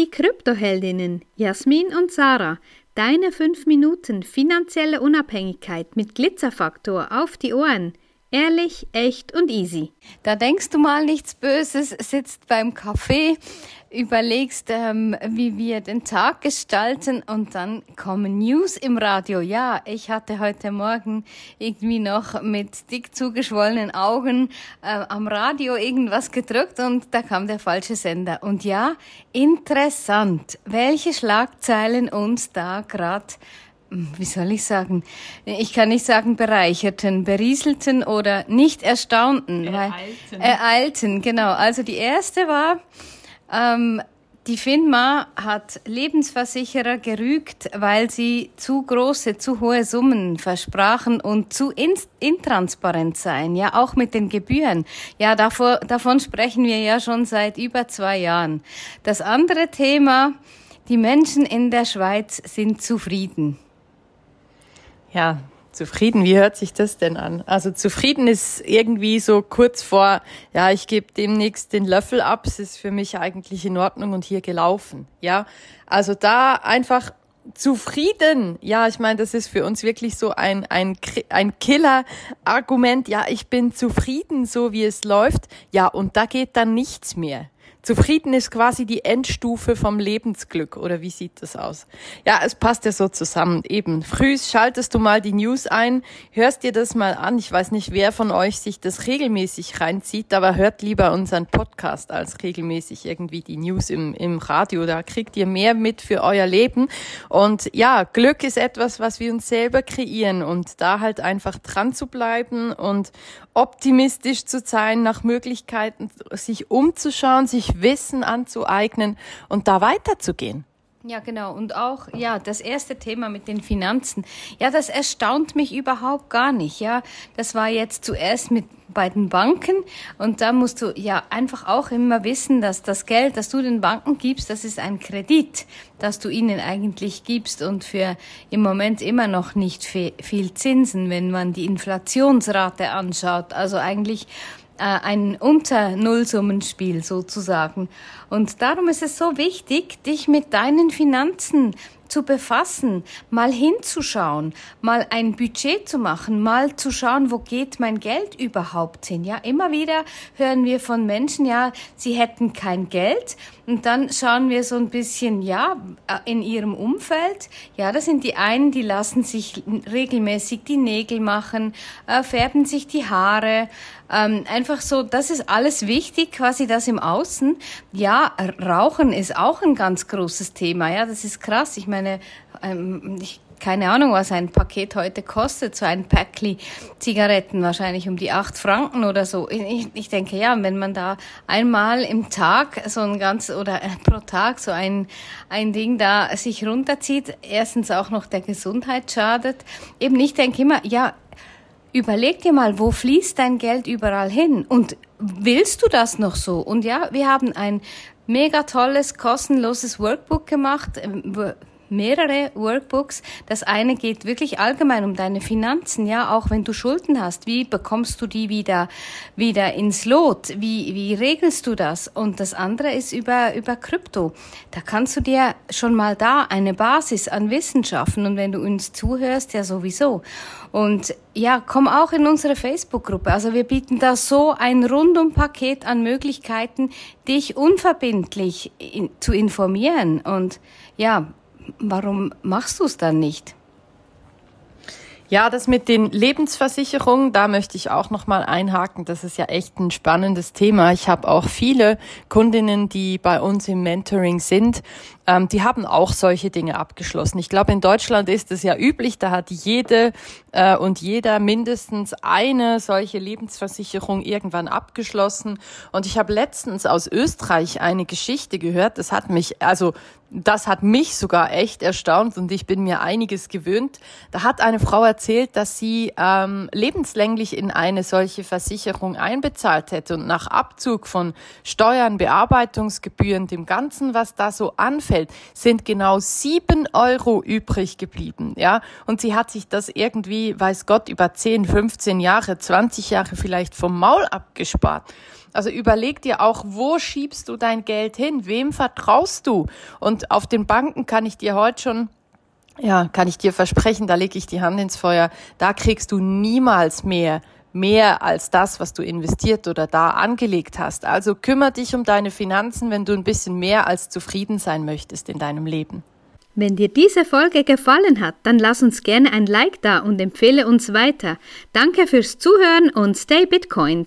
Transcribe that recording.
Die Kryptoheldinnen Jasmin und Sarah. Deine 5 Minuten finanzielle Unabhängigkeit mit Glitzerfaktor auf die Ohren. Ehrlich, echt und easy. Da denkst du mal nichts Böses, sitzt beim Kaffee, überlegst, ähm, wie wir den Tag gestalten und dann kommen News im Radio. Ja, ich hatte heute Morgen irgendwie noch mit dick zugeschwollenen Augen äh, am Radio irgendwas gedrückt und da kam der falsche Sender. Und ja, interessant, welche Schlagzeilen uns da gerade wie soll ich sagen, ich kann nicht sagen bereicherten, berieselten oder nicht erstaunten. Ereilten. Weil, ereilten, genau. Also die erste war, ähm, die FINMA hat Lebensversicherer gerügt, weil sie zu große, zu hohe Summen versprachen und zu in intransparent seien, ja, auch mit den Gebühren. Ja, davor, davon sprechen wir ja schon seit über zwei Jahren. Das andere Thema, die Menschen in der Schweiz sind zufrieden. Ja, zufrieden, wie hört sich das denn an? Also zufrieden ist irgendwie so kurz vor, ja, ich gebe demnächst den Löffel ab, es ist für mich eigentlich in Ordnung und hier gelaufen. Ja, also da einfach zufrieden. Ja, ich meine, das ist für uns wirklich so ein, ein, ein Killer-Argument. Ja, ich bin zufrieden, so wie es läuft. Ja, und da geht dann nichts mehr. Zufrieden ist quasi die Endstufe vom Lebensglück, oder wie sieht das aus? Ja, es passt ja so zusammen. Eben, früh schaltest du mal die News ein, hörst dir das mal an. Ich weiß nicht, wer von euch sich das regelmäßig reinzieht, aber hört lieber unseren Podcast als regelmäßig irgendwie die News im, im Radio. Da kriegt ihr mehr mit für euer Leben. Und ja, Glück ist etwas, was wir uns selber kreieren und da halt einfach dran zu bleiben und optimistisch zu sein, nach Möglichkeiten sich umzuschauen, sich Wissen anzueignen und da weiterzugehen. Ja, genau. Und auch, ja, das erste Thema mit den Finanzen. Ja, das erstaunt mich überhaupt gar nicht. Ja, das war jetzt zuerst mit bei den Banken und da musst du ja einfach auch immer wissen, dass das Geld, das du den Banken gibst, das ist ein Kredit, das du ihnen eigentlich gibst und für im Moment immer noch nicht viel Zinsen, wenn man die Inflationsrate anschaut. Also eigentlich ein Unter-Nullsummenspiel sozusagen. Und darum ist es so wichtig, dich mit deinen Finanzen zu befassen, mal hinzuschauen, mal ein Budget zu machen, mal zu schauen, wo geht mein Geld überhaupt hin. Ja, immer wieder hören wir von Menschen, ja, sie hätten kein Geld und dann schauen wir so ein bisschen, ja, in ihrem Umfeld. Ja, das sind die einen, die lassen sich regelmäßig die Nägel machen, äh, färben sich die Haare, ähm, einfach so, das ist alles wichtig, quasi das im Außen. Ja, Rauchen ist auch ein ganz großes Thema. Ja, das ist krass. Ich meine, ähm, ich keine Ahnung, was ein Paket heute kostet, so ein Päckli Zigaretten, wahrscheinlich um die acht Franken oder so. Ich, ich denke, ja, wenn man da einmal im Tag so ein ganz oder äh, pro Tag so ein, ein Ding da sich runterzieht, erstens auch noch der Gesundheit schadet. Eben, ich denke immer, ja, Überleg dir mal, wo fließt dein Geld überall hin? Und willst du das noch so? Und ja, wir haben ein mega tolles, kostenloses Workbook gemacht, ähm, mehrere Workbooks. Das eine geht wirklich allgemein um deine Finanzen, ja, auch wenn du Schulden hast. Wie bekommst du die wieder, wieder ins Lot? Wie, wie regelst du das? Und das andere ist über, über Krypto. Da kannst du dir schon mal da eine Basis an Wissen schaffen. Und wenn du uns zuhörst, ja sowieso. Und ja, komm auch in unsere Facebook-Gruppe. Also wir bieten da so ein Rundumpaket an Möglichkeiten, dich unverbindlich in, zu informieren. Und ja, warum machst du es dann nicht? Ja, das mit den Lebensversicherungen, da möchte ich auch noch mal einhaken. Das ist ja echt ein spannendes Thema. Ich habe auch viele Kundinnen, die bei uns im Mentoring sind ähm, die haben auch solche Dinge abgeschlossen. Ich glaube, in Deutschland ist es ja üblich, da hat jede äh, und jeder mindestens eine solche Lebensversicherung irgendwann abgeschlossen. Und ich habe letztens aus Österreich eine Geschichte gehört, das hat mich, also das hat mich sogar echt erstaunt und ich bin mir einiges gewöhnt. Da hat eine Frau erzählt, dass sie ähm, lebenslänglich in eine solche Versicherung einbezahlt hätte und nach Abzug von Steuern, Bearbeitungsgebühren, dem Ganzen, was da so anfällt, sind genau sieben Euro übrig geblieben, ja. Und sie hat sich das irgendwie, weiß Gott, über 10, 15 Jahre, 20 Jahre vielleicht vom Maul abgespart. Also überleg dir auch, wo schiebst du dein Geld hin? Wem vertraust du? Und auf den Banken kann ich dir heute schon ja, kann ich dir versprechen, da lege ich die Hand ins Feuer, da kriegst du niemals mehr mehr als das, was du investiert oder da angelegt hast. Also kümmere dich um deine Finanzen, wenn du ein bisschen mehr als zufrieden sein möchtest in deinem Leben. Wenn dir diese Folge gefallen hat, dann lass uns gerne ein Like da und empfehle uns weiter. Danke fürs Zuhören und stay Bitcoin.